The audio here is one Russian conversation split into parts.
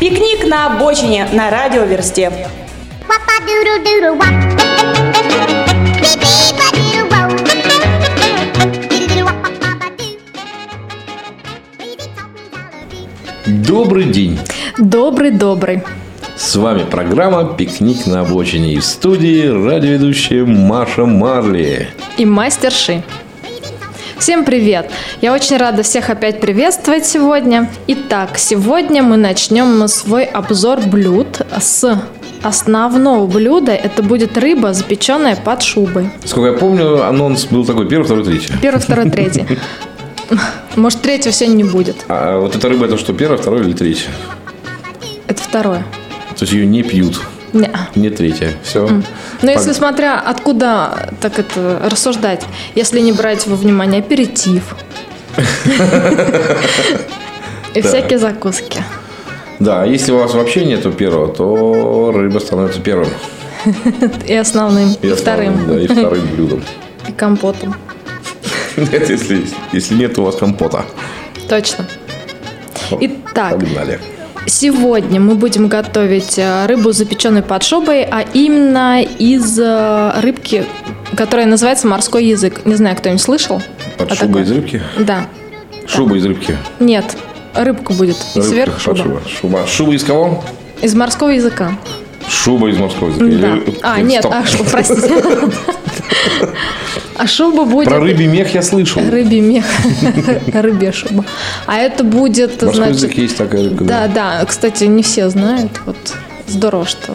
Пикник на обочине на радиоверсте. Добрый день! Добрый-добрый. С вами программа «Пикник на обочине» и в студии радиоведущая Маша Марли. И мастерши. Всем привет! Я очень рада всех опять приветствовать сегодня. Итак, сегодня мы начнем свой обзор блюд с основного блюда. Это будет рыба, запеченная под шубой. Сколько я помню, анонс был такой, первый, второй, третий. Первый, второй, третий. Может, третьего сегодня не будет. А вот эта рыба, это что, первая, второй или третья? Это второе. То есть ее не пьют, Не. не третья. Все. Но если смотря откуда так это рассуждать, если не брать во внимание аперитив и всякие закуски. Да, если у вас вообще нету первого, то рыба становится первым. И основным, и, вторым, Да, и вторым блюдом. и компотом. Нет, если, если нет у вас компота. Точно. Итак, Погнали. Сегодня мы будем готовить э, рыбу, запеченную под шубой, а именно из э, рыбки, которая называется морской язык. Не знаю, кто-нибудь слышал? Под о шубой такой? из рыбки? Да. Шуба из рыбки. Нет, рыбка будет. Рыбка шуба. шуба. Шуба. Шуба из кого? Из морского языка. Шуба из морского языка. Да. Или- А, или нет, стоп. а, шу- простите. А шуба будет... Про рыбий мех я слышал. Рыбий мех. Рыбья шуба. А это будет, Морской значит... язык есть такая рыбка. Да, да. Кстати, не все знают. Вот здорово, что...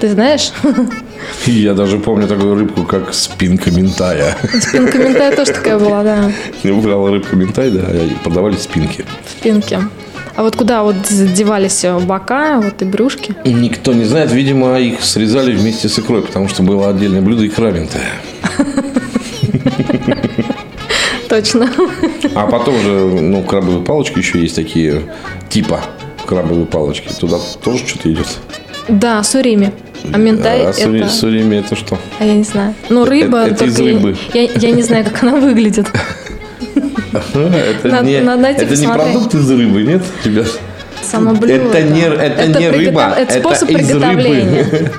Ты знаешь? Я даже помню такую рыбку, как спинка ментая. Спинка ментая тоже такая была, да. Брала рыбку ментай, да, продавали спинки. Спинки. А вот куда вот девались бока, вот и брюшки? Никто не знает, видимо, их срезали вместе с икрой, потому что было отдельное блюдо икра ментая. Точно. А потом же, ну, крабовые палочки еще есть такие, типа крабовые палочки. Туда тоже что-то идет. Да, сурими. А ментай а сури- это... сурими это что? А я не знаю. Ну, рыба... это из только я- рыбы. Я, я не знаю, как она выглядит. Это не, это не продукт из рыбы, нет, ребят? Само блюдо. Это не, это не приготов- рыба, Это способ из приготовления. рыбы.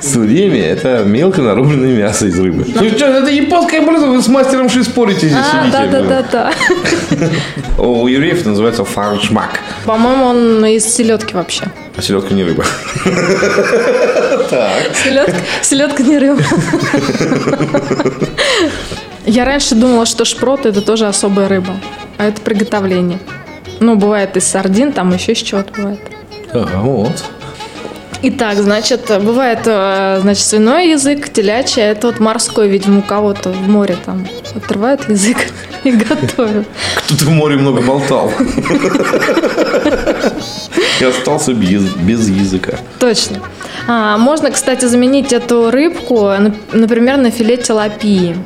Сурими – это мелко нарубленное мясо из рыбы. Ну что, это японское блюдо, вы с мастером ши спорите здесь А, да, да, да, да. У евреев это называется фаршмак. По-моему, он из селедки вообще. А селедка не рыба. Селедка, селедка не рыба. Я раньше думала, что шпрот это тоже особая рыба. А это приготовление. Ну, бывает из сардин, там еще из чего-то бывает. А, вот. Итак, значит, бывает, э, значит, свиной язык, телячий, а это вот морской, видимо, у кого-то в море там отрывают язык и готовят. Кто-то в море много болтал. И остался без, без языка. Точно. А, можно, кстати, заменить эту рыбку, нап- например, на филе тилапии.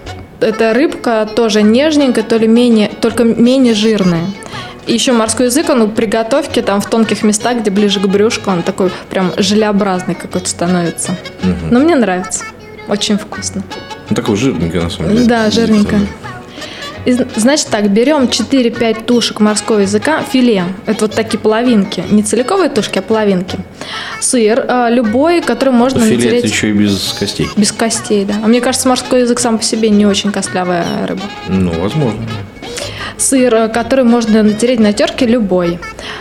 Эта рыбка тоже нежненькая, то ли менее, только менее жирная. И еще морской язык, он при готовке, там в тонких местах, где ближе к брюшку, он такой прям желеобразный какой-то становится. Но мне нравится. Очень вкусно. Ну, такой жирненький, на самом деле. Да, жирненько. И, зн- значит так, берем 4-5 тушек морского языка, филе, это вот такие половинки, не целиковые тушки, а половинки. Сыр, э, любой, который можно Филе натереть еще и без костей. без костей, да. А мне кажется, морской язык сам по себе не очень костлявая рыба. Ну, возможно. Сыр, э, который можно натереть на терке, любой.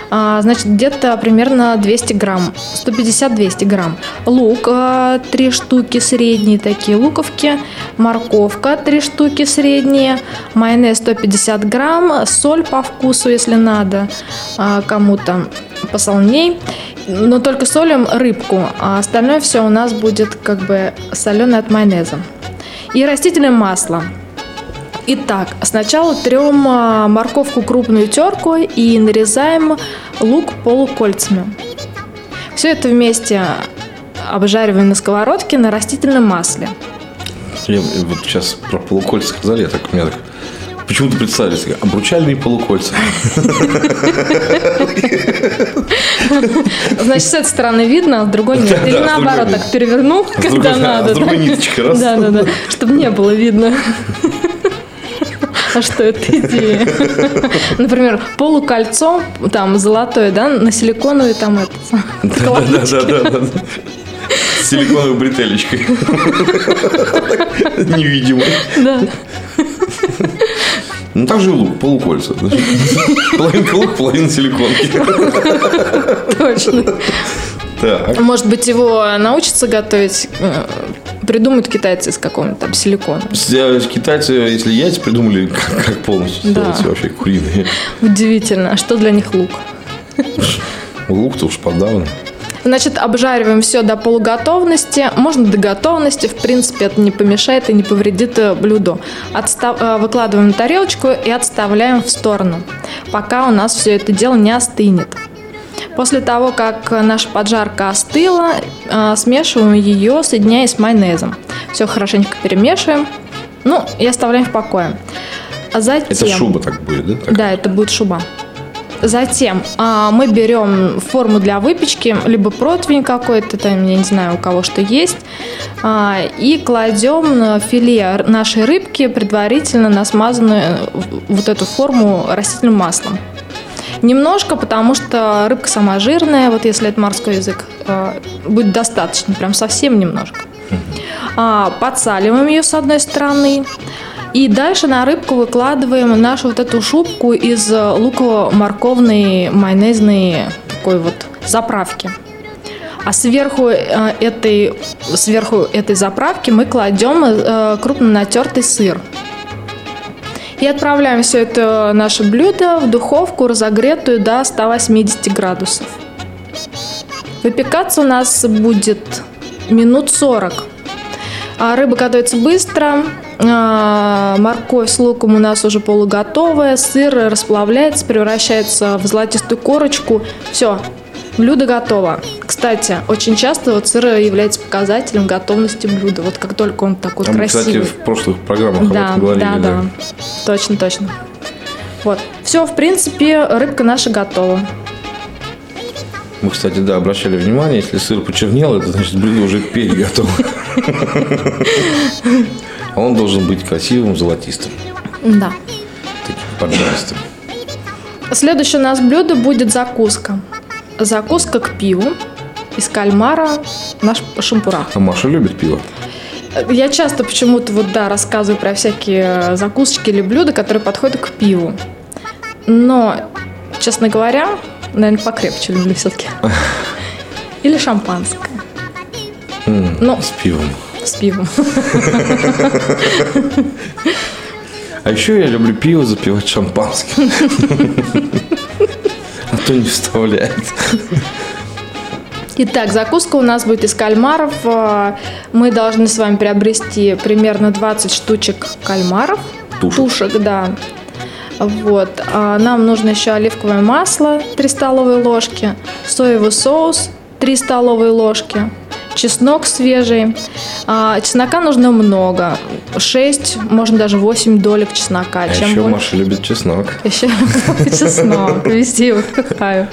А, значит, где-то примерно 200 грамм, 150-200 грамм. Лук, 3 штуки средние такие луковки. Морковка, 3 штуки средние. Майонез 150 грамм. Соль по вкусу, если надо а, кому-то посолней. Но только солим рыбку, а остальное все у нас будет как бы соленое от майонеза. И растительное масло. Итак, сначала трем а, морковку крупную терку и нарезаем лук полукольцами. Все это вместе обжариваем на сковородке на растительном масле. Я вот сейчас про полукольца сказали, я так, у меня так почему-то представили, такие, обручальные полукольца. Значит, с этой стороны видно, а с другой нет. Или наоборот, так перевернул, когда надо. с другой ниточкой раз. Да, да, да. Чтобы не было видно. А что это идея? Например, полукольцо, там, золотое, да, на силиконовой там это... Да-да-да. С силиконовой бретелечкой. Невидимой. Да. Ну, так же и лук, полукольца. Половинка лук, половина силиконки. Точно. Так. Может быть, его научатся готовить, э, придумают китайцы из какого-нибудь там силикона. Э, Китайцы, если яйца придумали, как, как полностью Да. сделать вообще куриные. Удивительно. А что для них лук? Лук-то уж подавно. Значит, обжариваем все до полуготовности. Можно до готовности. В принципе, это не помешает и не повредит э, блюду. Отстав- э, Выкладываем на тарелочку и отставляем в сторону, пока у нас все это дело не остынет. После того, как наша поджарка остыла, э, смешиваем ее, соединяя с майонезом. Все хорошенько перемешиваем. Ну, и оставляем в покое. А затем... Это шуба так будет, да? Так. Да, это будет шуба. Затем а, мы берем форму для выпечки, либо противень какой-то, там, я не знаю, у кого что есть, а, и кладем филе нашей рыбки, предварительно на смазанную вот эту форму растительным маслом. Немножко, потому что рыбка сама жирная, вот если это морской язык, а, будет достаточно, прям совсем немножко. А, подсаливаем ее с одной стороны. И дальше на рыбку выкладываем нашу вот эту шубку из э, луково-морковной майонезной такой вот заправки. А сверху э, этой, сверху этой заправки мы кладем э, крупно натертый сыр. И отправляем все это наше блюдо в духовку, разогретую до 180 градусов. Выпекаться у нас будет минут 40. А рыба готовится быстро. А, Морковь с луком у нас уже полуготовая. Сыр расплавляется, превращается в золотистую корочку. Все, блюдо готово. Кстати, очень часто вот сыр является показателем готовности блюда. Вот как только он такой А мы, кстати, красивый. в прошлых программах об Да, этом говорили. да, да. Точно, точно. Вот. Все, в принципе, рыбка наша готова. Мы, кстати, да, обращали внимание, если сыр почернел, это значит блюдо уже петь готово. А Он должен быть красивым, золотистым, Да. таким поджаристым. Следующее у нас блюдо будет закуска. Закуска к пиву из кальмара наш шампура. А Маша любит пиво. Я часто почему-то вот да рассказываю про всякие закусочки или блюда, которые подходят к пиву. Но, честно говоря, наверное, покрепче люблю все-таки. Или шампанское М, Ну. С пивом. с пивом. А еще я люблю пиво запивать шампанским. А то не вставляет. Итак, закуска у нас будет из кальмаров. А, Мы должны с вами приобрести примерно 20 штучек кальмаров. Тушек. да. Вот. А Нам нужно еще оливковое масло 3 столовые ложки, соевый соус 3 столовые ложки, чеснок свежий. А, Чеснока нужно много. 6, можно даже 8 долек чеснока. А Чем еще больше- Маша любит чеснок. еще чеснок, везде его пихаю.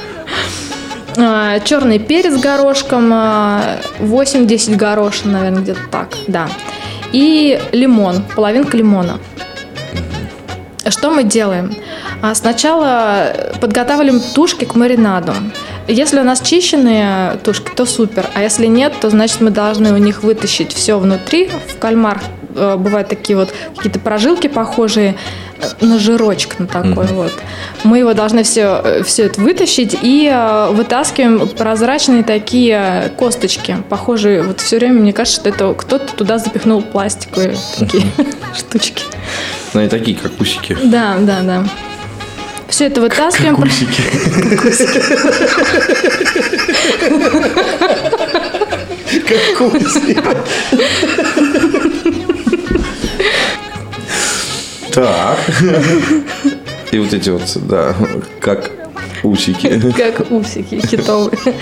А, Черный перец горошком, а, 8-10 горошин, наверное, где-то так, да. И лимон, половинка лимона. Что мы делаем? А, Сначала подготавливаем тушки к маринаду. Если у нас чищенные тушки, то супер. А если нет, то значит мы должны у них вытащить все внутри. В кальмар э, бывают такие вот какие-то прожилки похожие э, на жирочек, на такой вот. Мы его должны все, все это вытащить и э, вытаскиваем прозрачные такие косточки, похожие. Вот все время мне кажется, что это кто-то туда запихнул пластиковые такие штучки. Ну, они такие, как усики. Да, да, да. Все это вытаскиваем. Усики. Как усики. Так. И вот эти вот, да, как усики. Как усики китовые.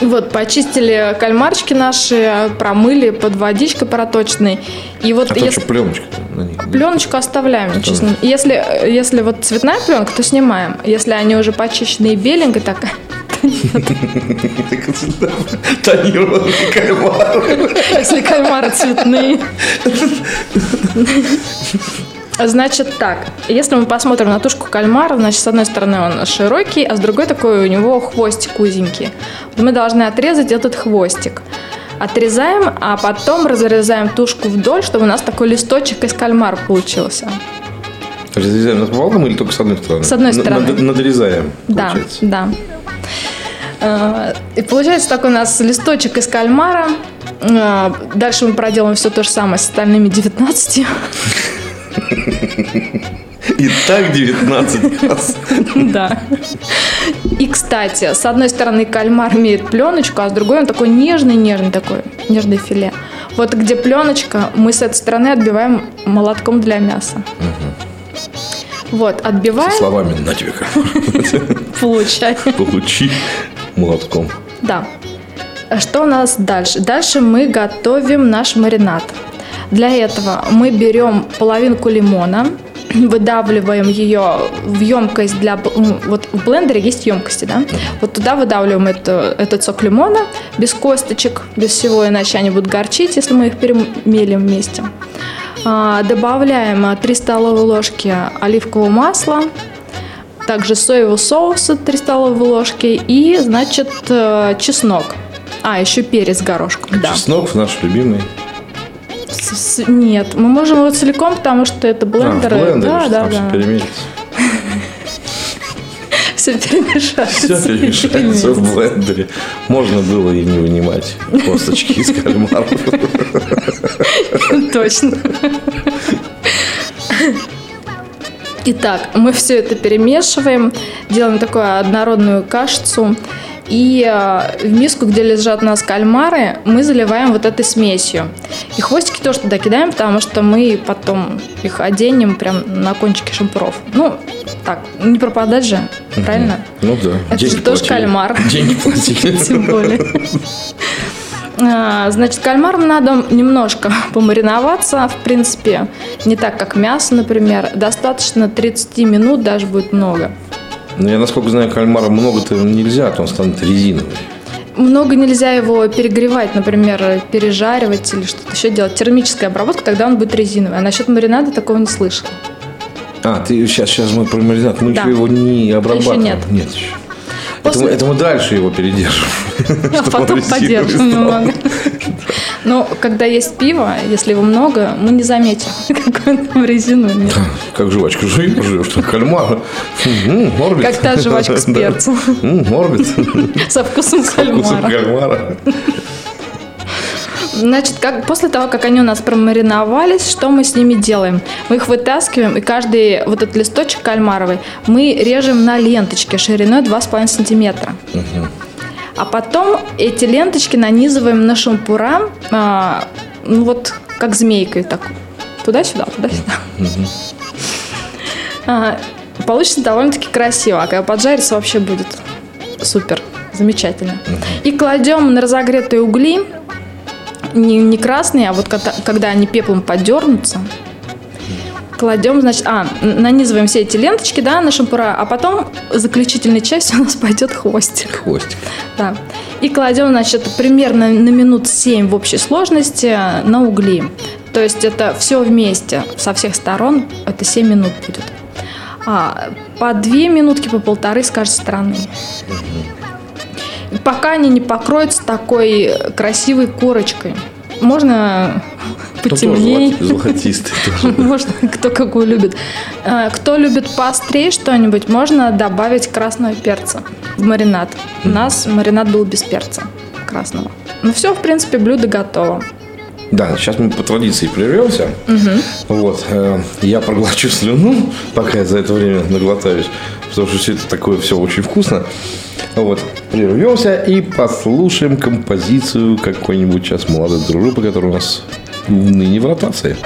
Вот, почистили кальмарчики наши, промыли под водичкой проточной. И вот А если что, пленочка на них? пленочку оставляем, с ним. Если, если вот цветная пленка, то снимаем. Если они уже почищенные беленькой, так Тонированный кальмар. если кальмары цветные. Значит так, если мы посмотрим на тушку кальмара, значит, с одной стороны он широкий, а с другой такой у него хвостик узенький. Вот мы должны отрезать этот хвостик. Отрезаем, а потом разрезаем тушку вдоль, чтобы у нас такой листочек из кальмара получился. Разрезаем напополам или только с одной стороны? С одной стороны. над- надрезаем, Да, получается. да. Э, И получается такой у нас листочек из кальмара. Э, Дальше мы проделаем все то же самое с остальными 19. И так 19 раз. Да. И, кстати, с одной стороны кальмар имеет пленочку, а с другой он такой нежный-нежный такой, нежное филе. Вот где пленочка, мы с этой стороны отбиваем молотком для мяса. Вот, Со отбиваем, словами «на тебе кальмар». получаем. Получи молотком. Да. А Что у нас дальше? Дальше мы готовим наш маринад. Для этого мы берем половинку лимона, выдавливаем ее в емкость для... ну, Вот в блендере есть емкости, да? Вот туда выдавливаем это, этот сок лимона без косточек, без всего, иначе они будут горчить, если мы их перемелим вместе. А, Добавляем а, 3 столовые ложки оливкового масла, также соевого соуса 3 столовые ложки и, значит, э, чеснок. А, еще перец горошком, да. Чеснок наш любимый. С- с- Нет, мы можем его целиком, потому что это А, блендеры. блендере, да, да, да. перемелится. Все перемешается. Все перемешается в блендере. Можно было и не вынимать косточки из кальмаров. Точно. Итак, мы все это перемешиваем, делаем такую однородную кашицу. И э, в миску, где лежат у нас кальмары, мы заливаем вот этой смесью. И хвостики тоже туда кидаем, потому что мы потом их оденем прям на кончике шампуров. Ну, так, не пропадать же, правильно? Ну да. Это же деньги тоже платили. кальмар. Деньги платили. Тем более. А, Значит, кальмарам надо немножко помариноваться, в принципе, не так, как мясо, например. Достаточно 30 минут, даже будет много. Ну, я, насколько знаю, кальмара много-то нельзя, а то он станет резиновый. Много нельзя его перегревать, например, пережаривать или что-то еще делать. Термическая обработка, тогда он будет резиновый. А насчет маринада такого не слышала. А, ты сейчас, сейчас мы про маринад. Мы Да. еще его не обрабатываем. нет. Нет еще. После- Это, мы, это мы дальше его передержим. А потом стал. немного. Но когда есть пиво, если его много, мы не заметим, какой он там резиновый. Как жвачку жуешь, кальмар. М, Орбит. Как та жвачка с перцем. Орбит. Со вкусом Вкусом кальмара. кальмара. Значит, как, после того, как они у нас промариновались, что мы с ними делаем? Мы их вытаскиваем, и каждый вот этот листочек кальмаровый мы режем на ленточке шириной 2,5 сантиметра. А потом эти ленточки нанизываем на шампура, а, ну вот как змейкой так туда-сюда, туда-сюда. А, получится довольно-таки красиво, а когда поджарится вообще будет супер, замечательно. И кладем на разогретые угли, не, не красные, а вот когда, когда они пеплом подернутся, кладем, значит, а, нанизываем все эти ленточки, да, на шампура, а потом заключительной частью у нас пойдет хвостик. Хвостик. Да. И кладем, значит, примерно на минут 7 в общей сложности на угли. То есть это все вместе со всех сторон, это 7 минут будет. А, по 2 минутки, по полторы с каждой стороны. Пока они не покроются такой красивой корочкой. Можно потемнее. золоти- Золотистый тоже. Можно, кто какую любит. А, Кто любит поострее что-нибудь, можно добавить красного перца в маринад. У нас маринад был без перца красного. Ну все, в принципе, блюдо готово. Да, сейчас мы по традиции прервемся. Вот. э, Я проглочу слюну, пока я за это время наглотаюсь. Потому что все это такое все очень вкусно. Вот. Прервемся и послушаем композицию какой-нибудь сейчас молодой группы, которая у нас ныне в ротации.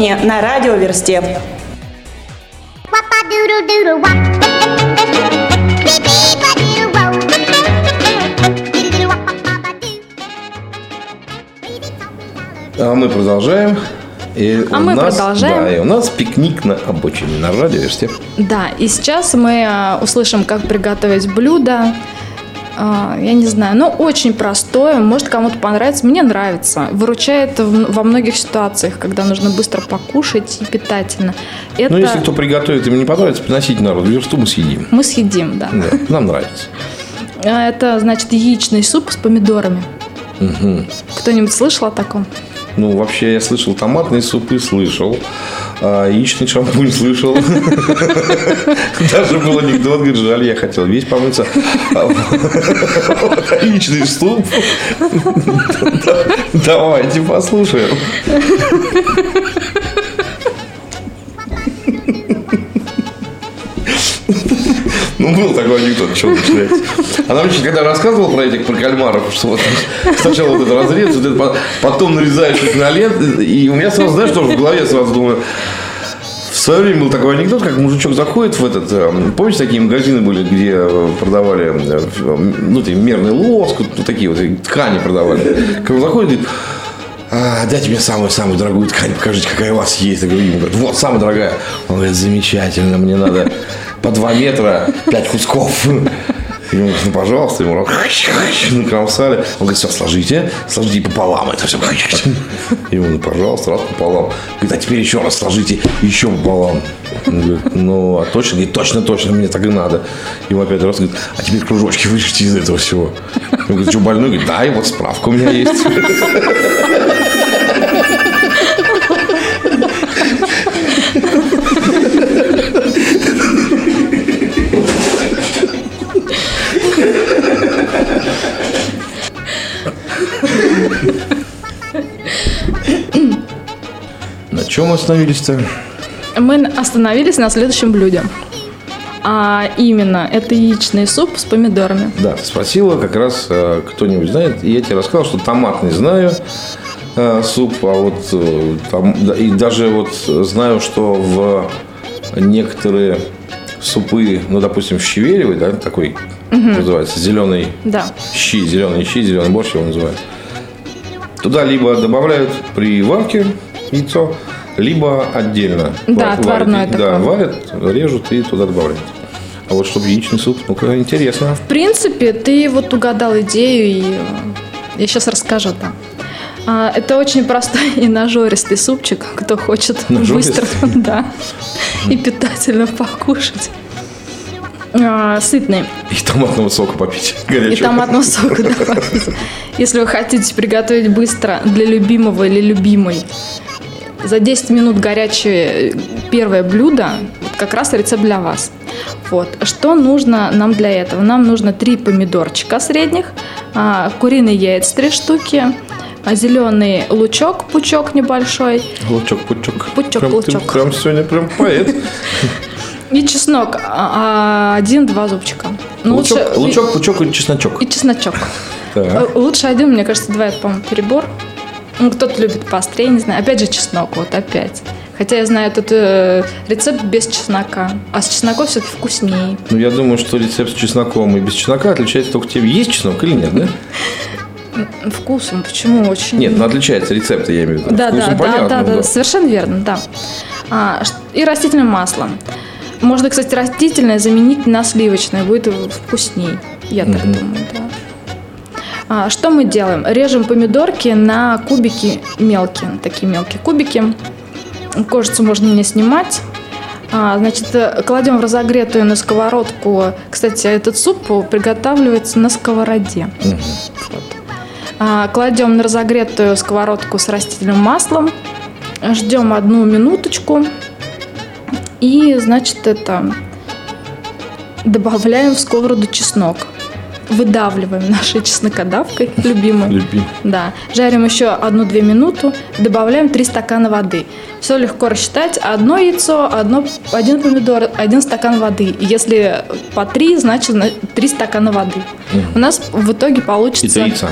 телевидении на радиоверсте. А мы продолжаем. И а у мы нас, продолжаем. Да, и у нас пикник на обочине на радиоверсте. Да, и сейчас мы а, услышим, как приготовить блюдо а, Я не знаю, но очень простое, может кому-то понравится, мне нравится. Выручает во многих ситуациях, когда нужно быстро покушать и питательно. Это Ну, если кто приготовит, ему не понравится, приносите на версту, мы съедим. мы съедим, да. Да, нам нравится. А, Это, значит, яичный суп с помидорами. Кто-нибудь слышал о таком? Ну, вообще, я слышал томатные супы, слышал. А, яичный шампунь слышал. Даже был анекдот, говорит, жаль, я хотел весь помыться. А Яичный суп. Давайте послушаем. Ну, был такой анекдот, что начинается. Она мне когда рассказывала про этих, про кальмаров, что вот сначала вот это разрез, вот это, по- потом нарезаешь их на лент, и у меня сразу, знаешь, тоже в голове сразу думаю, в свое время был такой анекдот, как мужичок заходит в этот, э, помните, такие магазины были, где э, продавали, э, ну, ты, мерный лоск, вот такие вот э, ткани продавали. Как он заходит, говорит, «А, дайте мне самую-самую дорогую ткань, покажите, какая у вас есть. Я говорю, ему, говорит, вот, самая дорогая. Он говорит, замечательно, мне надо по 2 метра 5 кусков. И ему, ну, пожалуйста, ему накромсали. Он говорит, все, сложите, сложите пополам это все. Ему, ну, пожалуйста, раз пополам. Говорит, а теперь еще раз сложите, еще пополам. Он говорит, ну, а точно? Говорит, точно, точно, мне так и надо. Ему опять раз говорит, а теперь кружочки вырежьте из этого всего. Он говорит, что больной? Говорит, да, и вот справка у меня есть. Чем мы остановились-то? Мы остановились на следующем блюде. А именно, это яичный суп с помидорами. Да, спросила, как раз э, кто-нибудь знает. И я тебе рассказал, что томатный знаю э, суп, а вот э, там, и даже вот знаю, что в некоторые супы, ну, допустим, в щеверевой, да, такой называется, зеленый Да. щи, зеленый щи, зеленый борщ его называют. Туда либо добавляют при варке яйцо, либо отдельно. Да, варят- отварное варят, Да, такое. варят, режут и туда добавляют. А вот чтобы яичный суп, ну-ка, интересно. В принципе, ты вот угадал идею, и э, я сейчас расскажу, да. А, Это очень простой и нажористый супчик, кто хочет Нажористый? быстро, да, и питательно покушать. А, Сытный. И томатного сока попить. И Горячего. томатного сока добавить. Если вы хотите приготовить быстро для любимого или любимой, за 10 минут горячее первое блюдо, как раз рецепт для вас. Вот. Что нужно нам для этого? Нам нужно 3 помидорчика средних, а, куриные яйца 3 штуки, а, зеленый лучок, пучок небольшой, Лучок, пучок. Пучок, прям, ты лучок. прям сегодня прям поэт. и чеснок а, один-два зубчика. Ну, лучок, лучок, пучок и чесночок. и чесночок. Э, Лучше один, мне кажется, два это, по-моему, перебор. Ну, кто-то любит поострее, не знаю. Опять же, чеснок, вот опять. Хотя я знаю этот э, рецепт без чеснока. А с чесноком все-таки вкуснее. Ну, я думаю, что рецепт с чесноком и без чеснока отличается только тем, есть чеснок или нет, да? Вкусом, почему очень... Нет, ну отличается рецепт, я имею в виду. Да, да, Вкусом да, понятно, да, да, совершенно верно, да. А, и растительным маслом. Можно, кстати, растительное заменить на сливочное, будет вкусней. Я так думаю, да. А, что мы делаем? Режем помидорки на кубики мелкие, такие мелкие кубики. Кожицу можно не снимать. А, значит, кладем в разогретую на сковородку. Кстати, этот суп приготавливается на сковороде. Вот. А, Кладем на разогретую сковородку с растительным маслом. Ждем одну минуточку. И, значит, это добавляем в сковороду чеснок. Выдавливаем нашей чеснокодавкой, любимой. Любим. Да. Жарим еще одну-две минуты. Добавляем 3 стакана воды. Все легко рассчитать. Одно яйцо, одно, один помидор, один стакан воды. Если по 3, значит 3 стакана воды. У нас в итоге И получится... три яйца.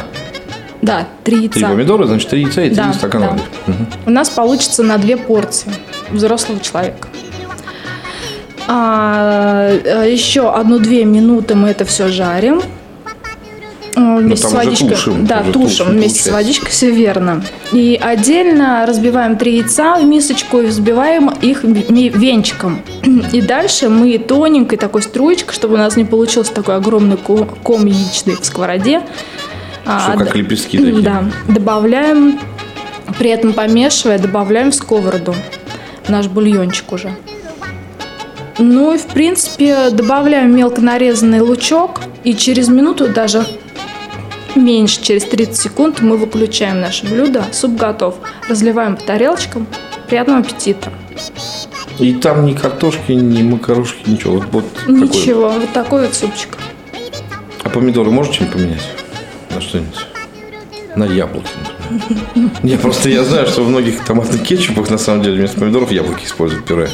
Да, 3 яйца. Три помидора, значит, три яйца и три Да, стакана да. воды. Мгм. У нас получится на две порции взрослого человека. А, э, еще одну-две минуты мы это все жарим. Вместе там с водичкой. тушим, да, тушим тушим, вместе с получается. водичкой, все верно. И отдельно разбиваем три яйца в мисочку и взбиваем их венчиком. И дальше мы тоненькой такой струечкой, чтобы у нас не получился такой огромный ко- ком яичный в сковороде. а, Что, как лепестки такие. Да, добавляем, при этом помешивая, добавляем в сковороду наш бульончик уже. Ну и в принципе добавляем мелко нарезанный лучок и через минуту даже меньше, через 30 секунд мы выключаем наше блюдо. Суп готов. Разливаем по тарелочкам. Приятного аппетита. И там ни картошки, ни макарошки, ничего. Вот, вот такой. Ничего, вот такой вот супчик. А помидоры можешь что-нибудь поменять? На что-нибудь? На яблоки, например. Я просто я знаю, что в многих томатных кетчупах на самом деле вместо помидоров яблоки используют пюре.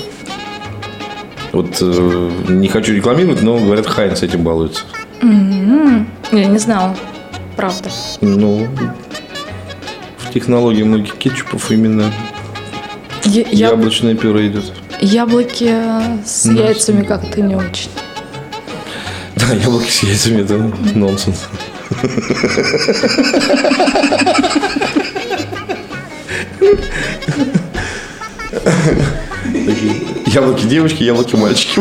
Вот э, не хочу рекламировать, но говорят, Хайнс этим балуется. Я не знала. Правда. Ну, в технологии многих кетчупов именно Я- яблочное пюре идет. Яблоки с Да, яйцами как-то не очень. Да, яблоки с яйцами это нонсенс. Яблоки девочки, яблоки мальчики.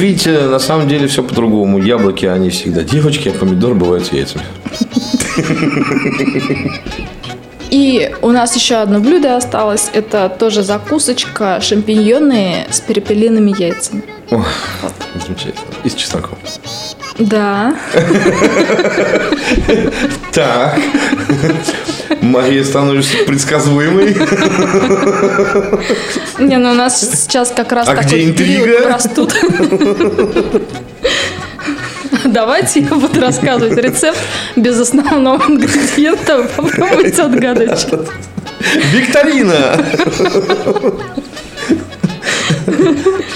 Видите, на самом деле все по-другому. Яблоки, они всегда девочки, а помидоры бывают с яйцами. И у нас еще одно блюдо осталось. Это тоже закусочка шампиньоны с перепелиными яйцами. Ох, замечательно. И с чесноком. Да. Так. Мария становится предсказуемой. Не, ну у нас сейчас как раз А такой где интрига? простуд. Давайте я буду рассказывать рецепт без основного ингредиента. Попробуйте отгадать. Викторина!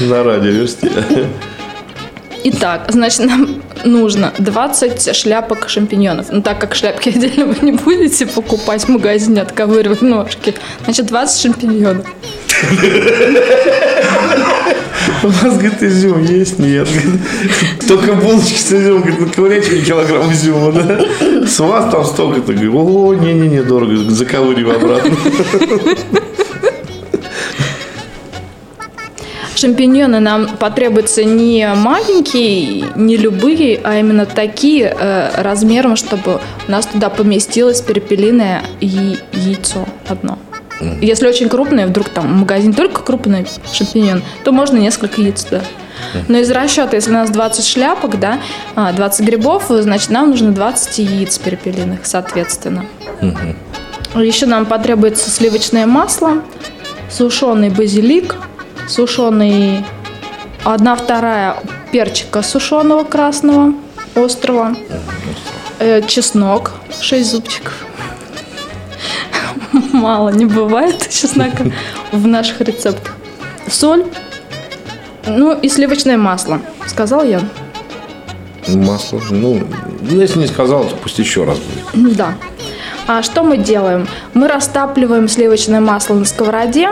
На радиоверсте. Итак, значит, нам нужно 20 шляпок шампиньонов. Ну, так как шляпки отдельно вы не будете покупать в магазине, отковыривать ножки, значит, 20 шампиньонов. У вас, говорит, изюм есть? Нет. Только булочки с изюмом. Говорит, ковыряйте мне килограмм изюма, да? С вас там столько-то. Говорю, о, не-не-не, дорого. Заковыривай обратно. Шампиньоны нам потребуются не маленькие, не любые, а именно такие э, размером, чтобы у нас туда поместилось перепелиное и яйцо одно. Если очень крупные, вдруг там в магазине только крупный шампиньон, то можно несколько яиц туда. Но из расчета, если у нас 20 шляпок, да, а, 20 грибов, значит, нам нужно 20 яиц перепелиных, соответственно. Еще нам потребуется сливочное масло, сушеный базилик, сушеный одна вторая перчика сушеного красного, острого, э, чеснок, 6 зубчиков. Мало не бывает чеснока в наших рецептах. Соль, ну и сливочное масло, сказал я. Масло. Ну, если не сказал, то пусть еще раз будет. Да. А что мы делаем? Мы растапливаем сливочное масло на сковороде,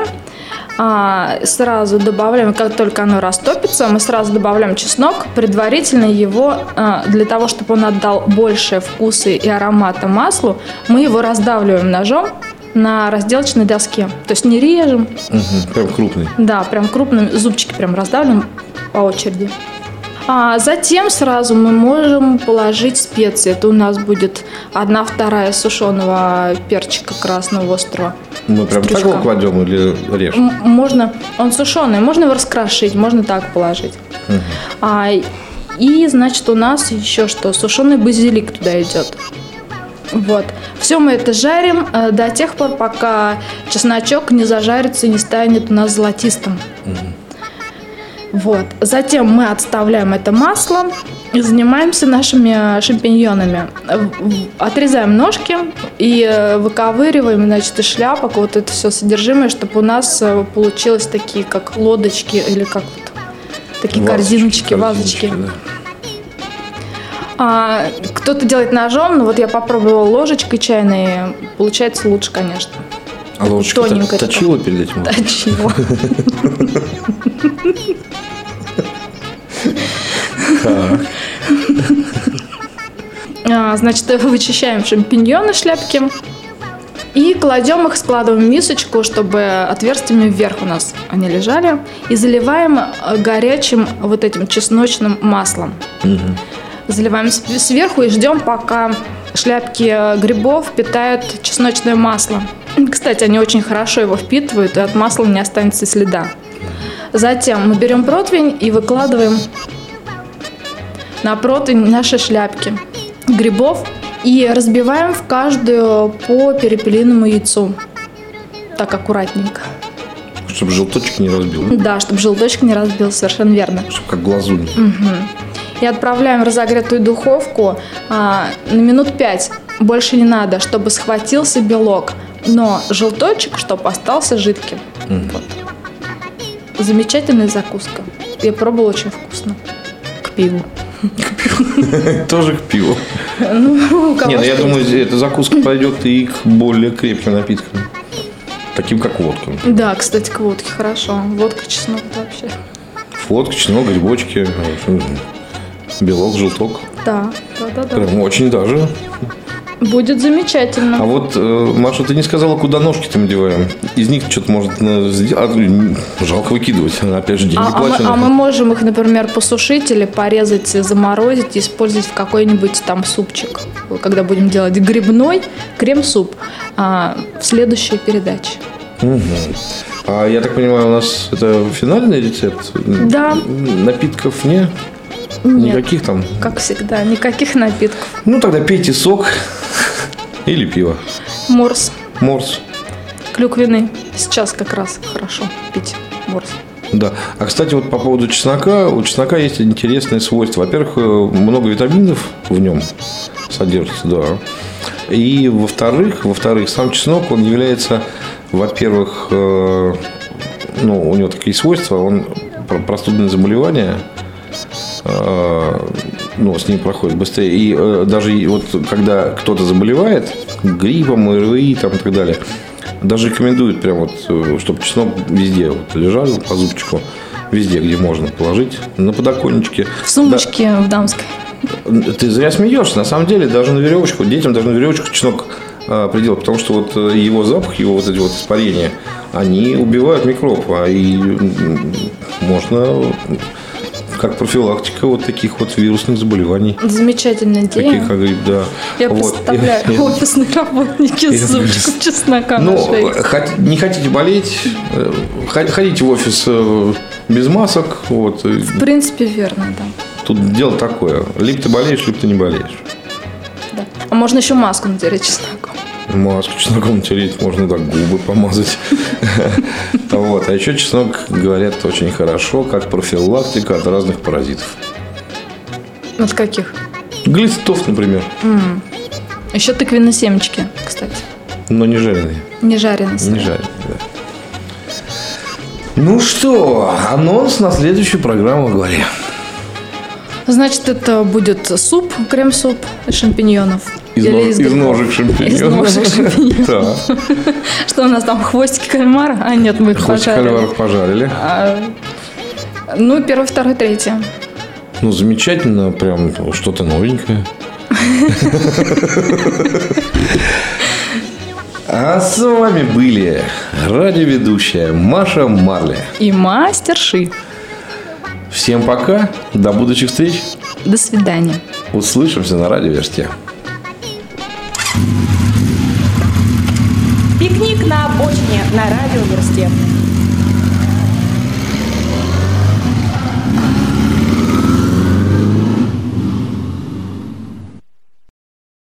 а, сразу добавляем, как только оно растопится, мы сразу добавляем чеснок, предварительно его, а, для того, чтобы он отдал больше вкуса и аромата маслу, мы его раздавливаем ножом на разделочной доске. То есть не режем, Мгм, Прям крупный. да, прям крупными зубчики прям раздавливаем по очереди. А затем сразу мы можем положить специи. Это у нас будет одна вторая сушеного перчика красного острого. Мы прям так его кладем или режем? М- Можно, он сушеный, можно его раскрошить, можно так положить. А, и, значит, у нас еще что? Сушеный базилик туда идет. Вот. Все мы это жарим э, до тех пор, пока чесночок не зажарится и не станет у нас золотистым. Вот. Затем мы отставляем это масло и занимаемся нашими э, шампиньонами. Отрезаем ножки и э, выковыриваем, значит, из шляпок вот это все содержимое, чтобы у нас э, получилось такие, как лодочки или как вот такие корзиночки, вазочки. да. А, кто-то делает ножом, но вот я попробовала ложечкой чайной, получается лучше, конечно. А ложечка точила перед этим? Да А, Значит, вычищаем шампиньоны шляпки и кладем их, складываем в мисочку, чтобы отверстиями вверх у нас они лежали. И заливаем э, горячим вот этим чесночным маслом. Заливаем с- сверху и ждем, пока шляпки э, грибов впитают чесночное масло. Кстати, они очень хорошо его впитывают, и от масла не останется следа. Затем мы берем противень и выкладываем на противень наши шляпки грибов и разбиваем в каждую по перепелиному яйцу. Так аккуратненько. Чтобы желточек не разбил. Да, чтобы желточек не разбил, совершенно верно. Чтобы как глазунь. И отправляем в разогретую духовку а, на минут 5. Больше не надо, чтобы схватился белок. Но желточек, чтобы остался жидким. Вот. Замечательная закуска. Я пробовала очень вкусно. К пиву. Тоже к пиву. Ну, у кого Не, ну я думаю, эта закуска пойдет и к более крепким напиткам. Таким, как водка. Да, кстати, к водке хорошо. Водка, чеснок вообще. Водка, чеснок, грибочки, белок, желток. Да, да, да, да. Прям очень даже. Будет А замечательно. вот, э, Маша, ты не сказала, куда ножки-то мы деваем? Из них что-то может э, сделать. А, жалко выкидывать. Опять же, деньги А, а мы, плачены. а мы можем их, например, посушить или порезать, заморозить использовать в какой-нибудь там супчик. Когда будем делать грибной крем-суп а, в следующей передаче. Мгм. А я так понимаю, у нас это финальный рецепт? Да. Напитков не? Нет, Никаких там? как всегда, никаких напитков. Ну, тогда пейте сок или пиво. Морс, Морс. клюквенный. Сейчас как раз хорошо пить морс. Да. А, кстати, вот по поводу чеснока. У чеснока есть интересные свойства. Во-первых, э, много витаминов в нем содержится, да. И во-вторых, во-вторых, сам чеснок, он является, во-первых, э, ну, у него такие свойства, он про- простудные заболевания, ну, с ним проходит быстрее. И э, даже вот когда кто-то заболевает гриппом, ОРВИ там, и так далее, даже рекомендуют прям вот, чтобы чеснок везде вот лежал по зубчику, везде, где можно положить, на подоконничке. В сумочке в дамской. Да, ты зря смеешься. На самом деле, даже на веревочку, детям даже на веревочку чеснок а, приделать, потому что вот э, его запах, его вот эти вот испарения, они убивают микроб, а и можно как профилактика вот таких вот вирусных заболеваний. Замечательная идея. Таких как грипп, да. Я Вот. представляю, офисные работники с зубчиком чеснока Ну, не хотите болеть, э, хо- ходите в офис э, без масок. Вот. В принципе, верно, да. Тут дело такое. Либо ты болеешь, либо ты не болеешь. да. А можно еще маску натереть чесноком. Маску чесноком тереть можно так губы помазать. Вот. А еще чеснок, говорят, очень хорошо, как профилактика от разных паразитов. От каких? Глистов, например, Еще тыквенные семечки, кстати. но не жареные. Не жареные. Не жареные, да. Ну что, анонс на следующую программу говори. Значит, это будет суп, крем-суп из шампиньонов. Из, Или нож- из из ножек шампиньонов. Из ножек шампиньонов. Что у нас там, хвостики кальмара? А, нет, мы их пожарили. кальмаров пожарили. Ну, первое, второе, третье. Ну, замечательно, прям что-то новенькое. А с вами были радиоведущая Маша Марли. И мастерши. Всем пока, до будущих встреч. До свидания. Услышимся на радиоверсте. Пикник на обочине на радиоверсте.